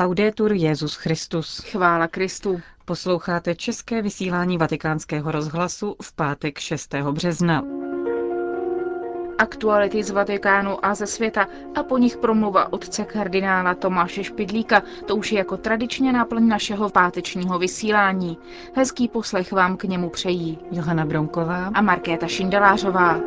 Laudetur Jezus Christus. Chvála Kristu. Posloucháte české vysílání Vatikánského rozhlasu v pátek 6. března. Aktuality z Vatikánu a ze světa a po nich promluva otce kardinála Tomáše Špidlíka. To už je jako tradičně náplň našeho pátečního vysílání. Hezký poslech vám k němu přejí Johana Bronková a Markéta Šindelářová.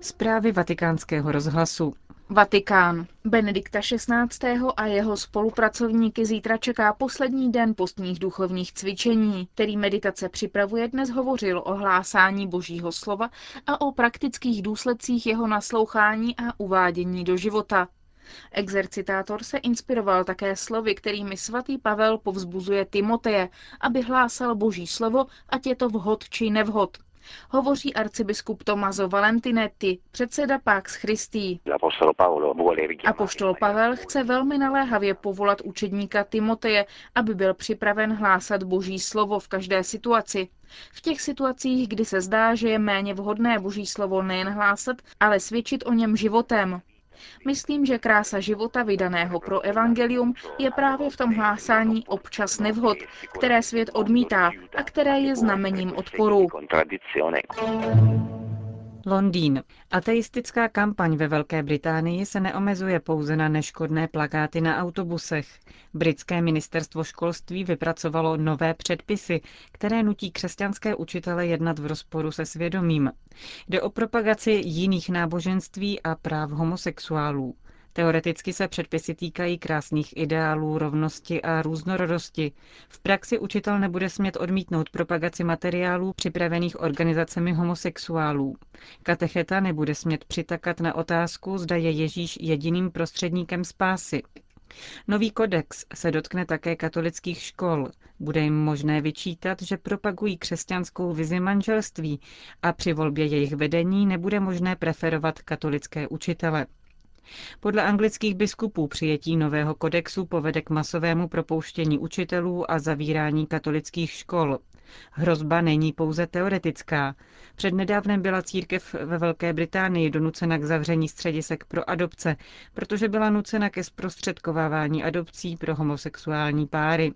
Zprávy vatikánského rozhlasu. Vatikán. Benedikta XVI. a jeho spolupracovníky zítra čeká poslední den postních duchovních cvičení, který meditace připravuje dnes hovořil o hlásání božího slova a o praktických důsledcích jeho naslouchání a uvádění do života. Exercitátor se inspiroval také slovy, kterými svatý Pavel povzbuzuje Timoteje, aby hlásal boží slovo, ať je to vhod či nevhod. Hovoří arcibiskup Tomaso Valentinetti, předseda Pax Christi. Apoštol Pavel chce velmi naléhavě povolat učedníka Timoteje, aby byl připraven hlásat boží slovo v každé situaci. V těch situacích, kdy se zdá, že je méně vhodné boží slovo nejen hlásat, ale svědčit o něm životem. Myslím, že krása života vydaného pro evangelium je právě v tom hlásání občas nevhod, které svět odmítá a které je znamením odporu. Londýn. Ateistická kampaň ve Velké Británii se neomezuje pouze na neškodné plakáty na autobusech. Britské ministerstvo školství vypracovalo nové předpisy, které nutí křesťanské učitele jednat v rozporu se svědomím. Jde o propagaci jiných náboženství a práv homosexuálů. Teoreticky se předpisy týkají krásných ideálů, rovnosti a různorodosti. V praxi učitel nebude smět odmítnout propagaci materiálů připravených organizacemi homosexuálů. Katecheta nebude smět přitakat na otázku, zda je Ježíš jediným prostředníkem spásy. Nový kodex se dotkne také katolických škol. Bude jim možné vyčítat, že propagují křesťanskou vizi manželství a při volbě jejich vedení nebude možné preferovat katolické učitele. Podle anglických biskupů přijetí nového kodexu povede k masovému propouštění učitelů a zavírání katolických škol. Hrozba není pouze teoretická. Přednedávnem byla církev ve Velké Británii donucena k zavření středisek pro adopce, protože byla nucena ke zprostředkovávání adopcí pro homosexuální páry.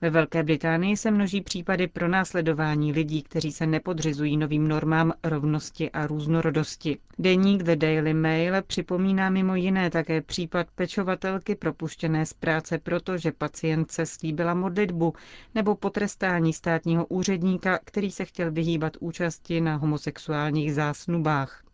Ve Velké Británii se množí případy pro následování lidí, kteří se nepodřizují novým normám rovnosti a různorodosti. Deník The Daily Mail připomíná mimo jiné také případ pečovatelky propuštěné z práce proto, že pacientce slíbila modlitbu, nebo potrestání státního úředníka, který se chtěl vyhýbat účasti na homosexuálních zásnubách.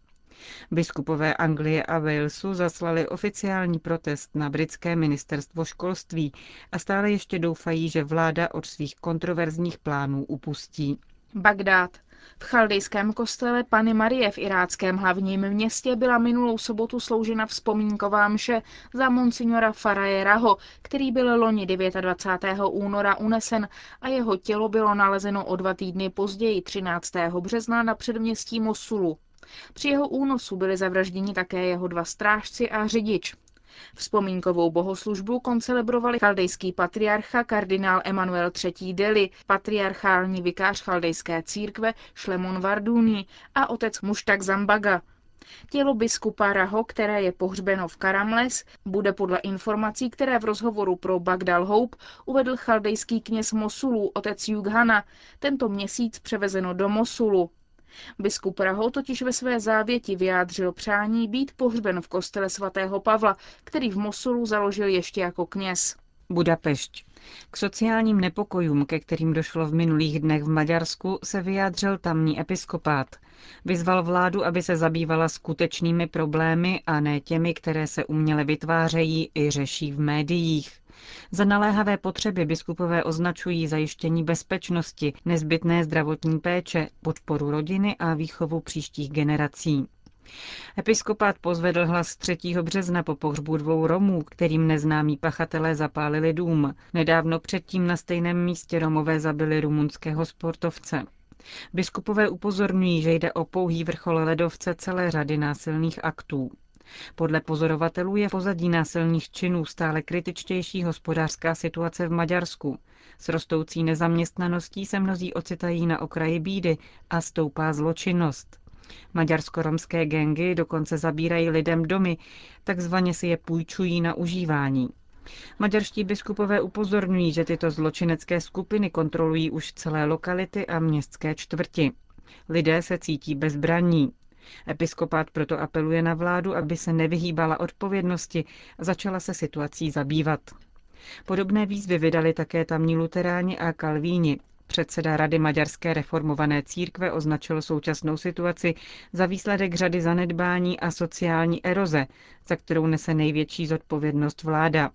Biskupové Anglie a Walesu zaslali oficiální protest na britské ministerstvo školství a stále ještě doufají, že vláda od svých kontroverzních plánů upustí. Bagdád. V chaldejském kostele Pany Marie v iráckém hlavním městě byla minulou sobotu sloužena vzpomínková mše za monsignora Faraje Raho, který byl loni 29. února unesen a jeho tělo bylo nalezeno o dva týdny později 13. března na předměstí Mosulu. Při jeho únosu byli zavražděni také jeho dva strážci a řidič. Vzpomínkovou bohoslužbu koncelebrovali chaldejský patriarcha kardinál Emanuel III. Deli, patriarchální vikář chaldejské církve Šlemon Varduni a otec Muštak Zambaga. Tělo biskupa Raho, které je pohřbeno v Karamles, bude podle informací, které v rozhovoru pro Bagdal Hope uvedl chaldejský kněz Mosulu, otec Jughana, tento měsíc převezeno do Mosulu. Biskup Raho totiž ve své závěti vyjádřil přání být pohřben v kostele svatého Pavla, který v Mosulu založil ještě jako kněz. Budapešť. K sociálním nepokojům, ke kterým došlo v minulých dnech v Maďarsku, se vyjádřil tamní episkopát. Vyzval vládu, aby se zabývala skutečnými problémy a ne těmi, které se uměle vytvářejí i řeší v médiích. Za naléhavé potřeby biskupové označují zajištění bezpečnosti, nezbytné zdravotní péče, podporu rodiny a výchovu příštích generací. Episkopát pozvedl hlas 3. března po pohřbu dvou Romů, kterým neznámí pachatelé zapálili dům. Nedávno předtím na stejném místě Romové zabili rumunského sportovce. Biskupové upozorňují, že jde o pouhý vrchol ledovce celé řady násilných aktů. Podle pozorovatelů je pozadí násilných činů stále kritičtější hospodářská situace v Maďarsku. S rostoucí nezaměstnaností se mnozí ocitají na okraji bídy a stoupá zločinnost. Maďarsko-romské gengy dokonce zabírají lidem domy, takzvaně si je půjčují na užívání. Maďarští biskupové upozorňují, že tyto zločinecké skupiny kontrolují už celé lokality a městské čtvrti. Lidé se cítí bezbraní. Episkopát proto apeluje na vládu, aby se nevyhýbala odpovědnosti a začala se situací zabývat. Podobné výzvy vydali také tamní luteráni a kalvíni. Předseda Rady Maďarské reformované církve označil současnou situaci za výsledek řady zanedbání a sociální eroze, za kterou nese největší zodpovědnost vláda.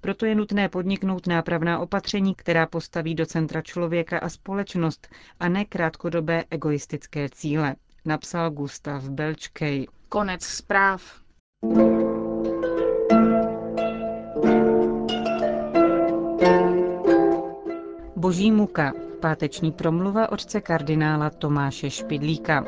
Proto je nutné podniknout nápravná opatření, která postaví do centra člověka a společnost a ne krátkodobé egoistické cíle, napsal Gustav Belčkej. Konec zpráv. Boží muka. Páteční promluva otce kardinála Tomáše Špidlíka.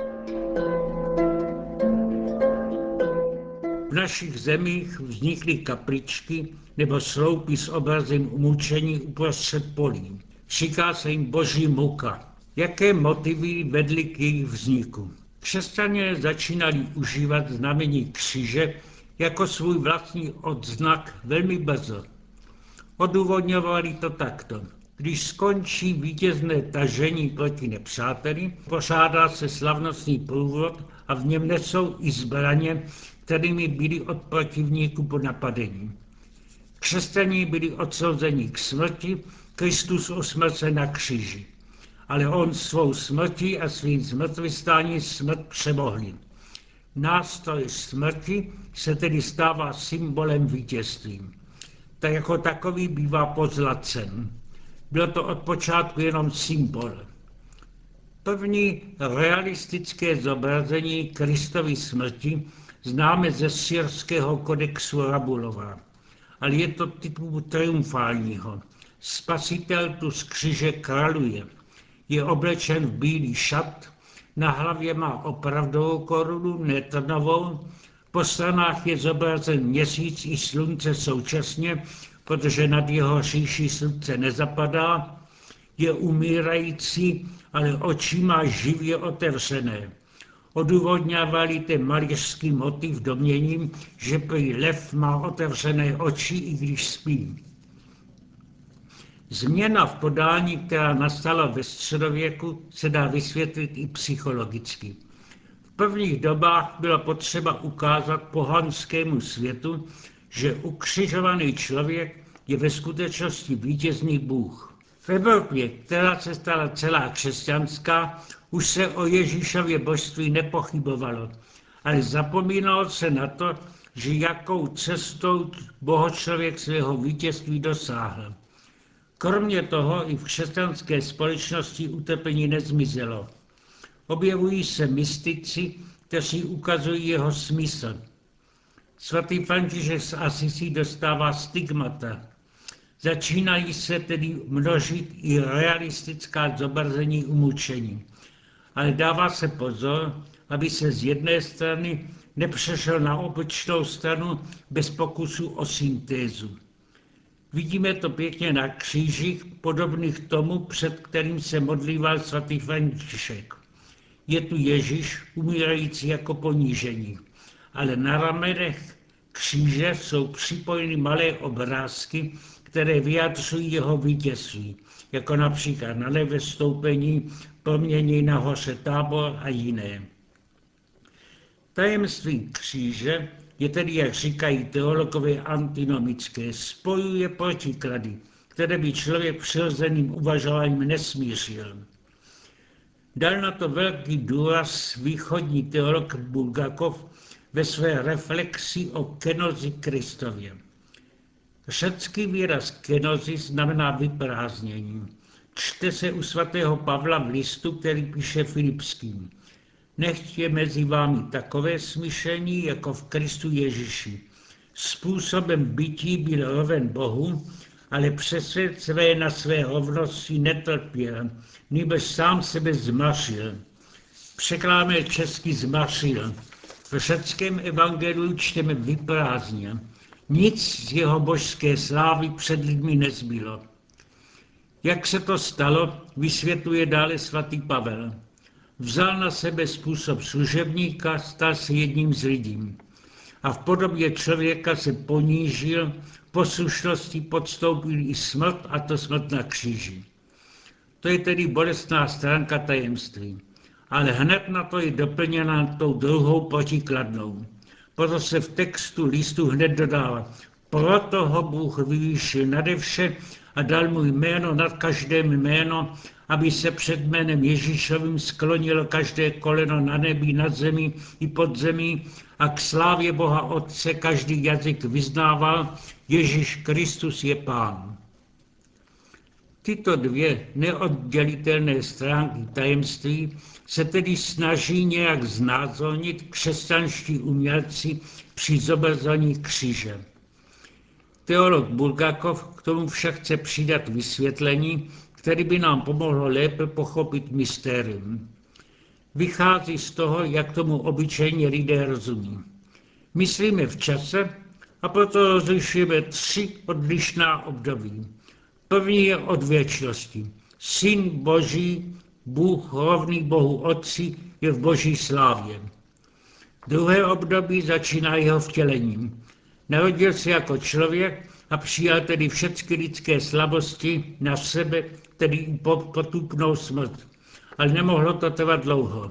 V našich zemích vznikly kapličky nebo sloupy s obrazem umučení uprostřed polí. Říká se jim boží muka. Jaké motivy vedly k jejich vzniku? Křesťané začínali užívat znamení kříže jako svůj vlastní odznak velmi brzo. Odůvodňovali to takto. Když skončí vítězné tažení proti nepřáteli, pořádá se slavnostní průvod a v něm nesou i zbraně, kterými byli od protivníků po napadení. Křesťaní byli odsouzeni k smrti, Kristus osmrce na kříži. Ale on svou smrtí a svým zmrtvystání smrt přemohli. Nástroj smrti se tedy stává symbolem vítězství. Tak jako takový bývá pozlacen. Bylo to od počátku jenom symbol. První realistické zobrazení Kristovy smrti známe ze syrského kodexu Rabulova, ale je to typu triumfálního. Spasitel tu z křiže králuje. Je oblečen v bílý šat, na hlavě má opravdovou korunu, netrnovou, po stranách je zobrazen měsíc i slunce současně, protože nad jeho říši slunce nezapadá, je umírající, ale oči má živě otevřené. Odůvodňávali ten malířský motiv doměním, že prý lev má otevřené oči, i když spí. Změna v podání, která nastala ve středověku, se dá vysvětlit i psychologicky. V prvních dobách bylo potřeba ukázat pohanskému světu, že ukřižovaný člověk je ve skutečnosti vítězný Bůh. V Evropě, která se stala celá křesťanská, už se o Ježíšově božství nepochybovalo, ale zapomínalo se na to, že jakou cestou bohočlověk svého vítězství dosáhl. Kromě toho i v křesťanské společnosti utrpení nezmizelo. Objevují se mystici, kteří ukazují jeho smysl. Svatý František z Asisi dostává stigmata. Začínají se tedy množit i realistická zobrazení umučení. Ale dává se pozor, aby se z jedné strany nepřešel na opačnou stranu bez pokusu o syntézu. Vidíme to pěkně na křížích, podobných tomu, před kterým se modlíval svatý František. Je tu Ježíš, umírající jako ponížení ale na ramenech kříže jsou připojeny malé obrázky, které vyjadřují jeho vítězství, jako například na levé stoupení, promění na hoře tábor a jiné. Tajemství kříže je tedy, jak říkají teologové, antinomické, spojuje protiklady, které by člověk přirozeným uvažováním nesmířil. Dal na to velký důraz východní teolog Bulgakov ve své reflexi o kenozi Kristově. Řecký výraz kenozi znamená vyprázdnění. Čte se u svatého Pavla v listu, který píše Filipským. Nechť je mezi vámi takové smyšlení, jako v Kristu Ježíši. Způsobem bytí byl roven Bohu, ale přesvěd své na své rovnosti netrpěl, nýbrž sám sebe zmařil. Překláme český zmařil, v řeckém evangeliu čteme vyprázdně. Nic z jeho božské slávy před lidmi nezbylo. Jak se to stalo, vysvětluje dále svatý Pavel. Vzal na sebe způsob služebníka, stal se jedním z lidí. a v podobě člověka se ponížil, poslušností podstoupil i smrt, a to smrt na kříži. To je tedy bolestná stránka tajemství. Ale hned na to je doplněna tou druhou protikladnou. Proto se v textu listu hned dodává, proto ho Bůh vyvýšil nade vše a dal mu jméno nad každé jméno, aby se před jménem Ježíšovým sklonilo každé koleno na nebi, nad zemí i pod zemí a k slávě Boha Otce každý jazyk vyznával, Ježíš Kristus je Pán. Tyto dvě neoddělitelné stránky tajemství se tedy snaží nějak znázornit křesťanští umělci při zobrazení kříže. Teolog Bulgakov k tomu však chce přidat vysvětlení, který by nám pomohlo lépe pochopit mystérium. Vychází z toho, jak tomu obyčejně lidé rozumí. Myslíme v čase a proto rozlišujeme tři odlišná období. První je od věčnosti. Syn Boží, Bůh rovný Bohu Otci, je v Boží slávě. Druhé období začíná jeho vtělením. Narodil se jako člověk a přijal tedy všechny lidské slabosti na sebe, tedy potupnou smrt. Ale nemohlo to trvat dlouho.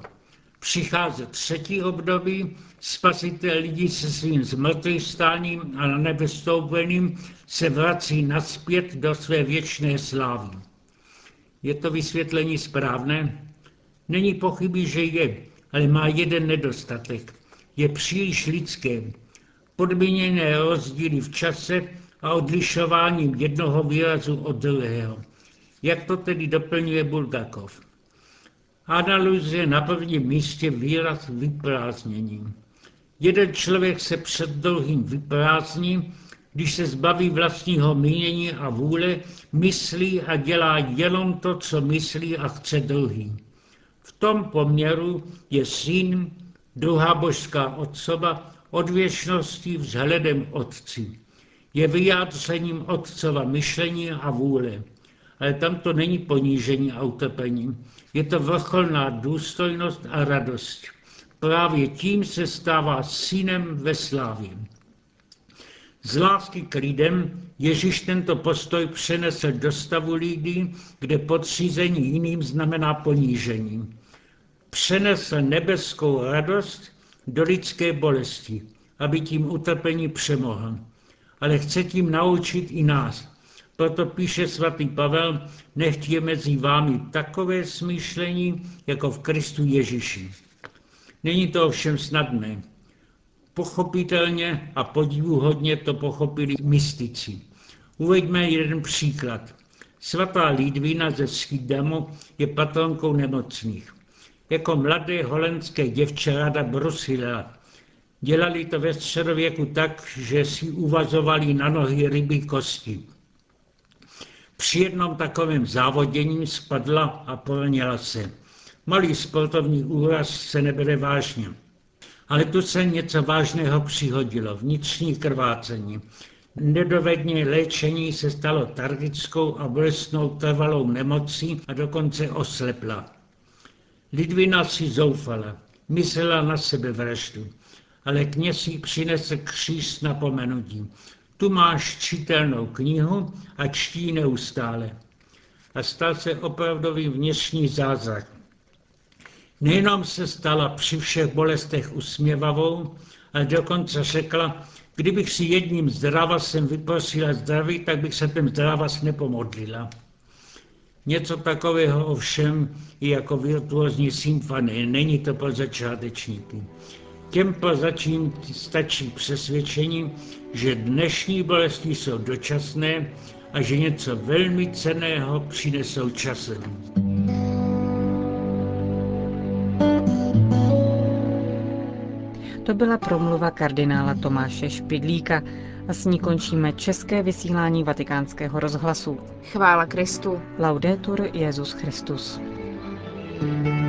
Přichází třetí období, spasitel lidí se svým zmrtvých stáním a na nebestoupeným se vrací naspět do své věčné slávy. Je to vysvětlení správné? Není pochyby, že je, ale má jeden nedostatek. Je příliš lidské. Podmíněné rozdíly v čase a odlišováním jednoho výrazu od druhého. Jak to tedy doplňuje Bulgakov? Analyzuje na prvním místě výraz vyprázdnění. Jeden člověk se před druhým vyprázdní, když se zbaví vlastního mínění a vůle, myslí a dělá jenom to, co myslí a chce druhý. V tom poměru je syn, druhá božská osoba, od věčnosti vzhledem otci. Je vyjádřením otcova myšlení a vůle. Ale tam to není ponížení a utrpení. Je to vrcholná důstojnost a radost. Právě tím se stává synem ve slávě. Z lásky k lidem Ježíš tento postoj přenesl do stavu lidí, kde podřízení jiným znamená ponížení. Přenesl nebeskou radost do lidské bolesti, aby tím utrpení přemohl. Ale chce tím naučit i nás. Proto píše svatý Pavel, nechť je mezi vámi takové smýšlení, jako v Kristu Ježíši. Není to ovšem snadné. Pochopitelně a podivuhodně to pochopili mystici. Uveďme jeden příklad. Svatá Lidvína ze Schidamu je patronkou nemocných. Jako mladé holandské děvče rada brusila. Dělali to ve středověku tak, že si uvazovali na nohy ryby kosti. Při jednom takovém závodění spadla a poranila se. Malý sportovní úraz se nebere vážně. Ale tu se něco vážného přihodilo, vnitřní krvácení. Nedovedně léčení se stalo targickou a bolestnou trvalou nemocí a dokonce oslepla. Lidvina si zoufala, myslela na sebe vraždu, ale kněz jí přinese kříž s napomenutím. Tu máš čitelnou knihu a čtí neustále. A stal se opravdový vnitřní zázrak. Nejenom se stala při všech bolestech usměvavou, ale dokonce řekla, kdybych si jedním zdravasem vyprosila zdraví, tak bych se ten zdravas nepomodlila. Něco takového ovšem i jako virtuózní symfonie, není to pro začátečníky. Těm začím stačí přesvědčení, že dnešní bolesti jsou dočasné a že něco velmi ceného přinesou časem. To byla promluva kardinála Tomáše Špidlíka a s ní končíme české vysílání vatikánského rozhlasu. Chvála Kristu. Laudetur Jezus Christus. thank you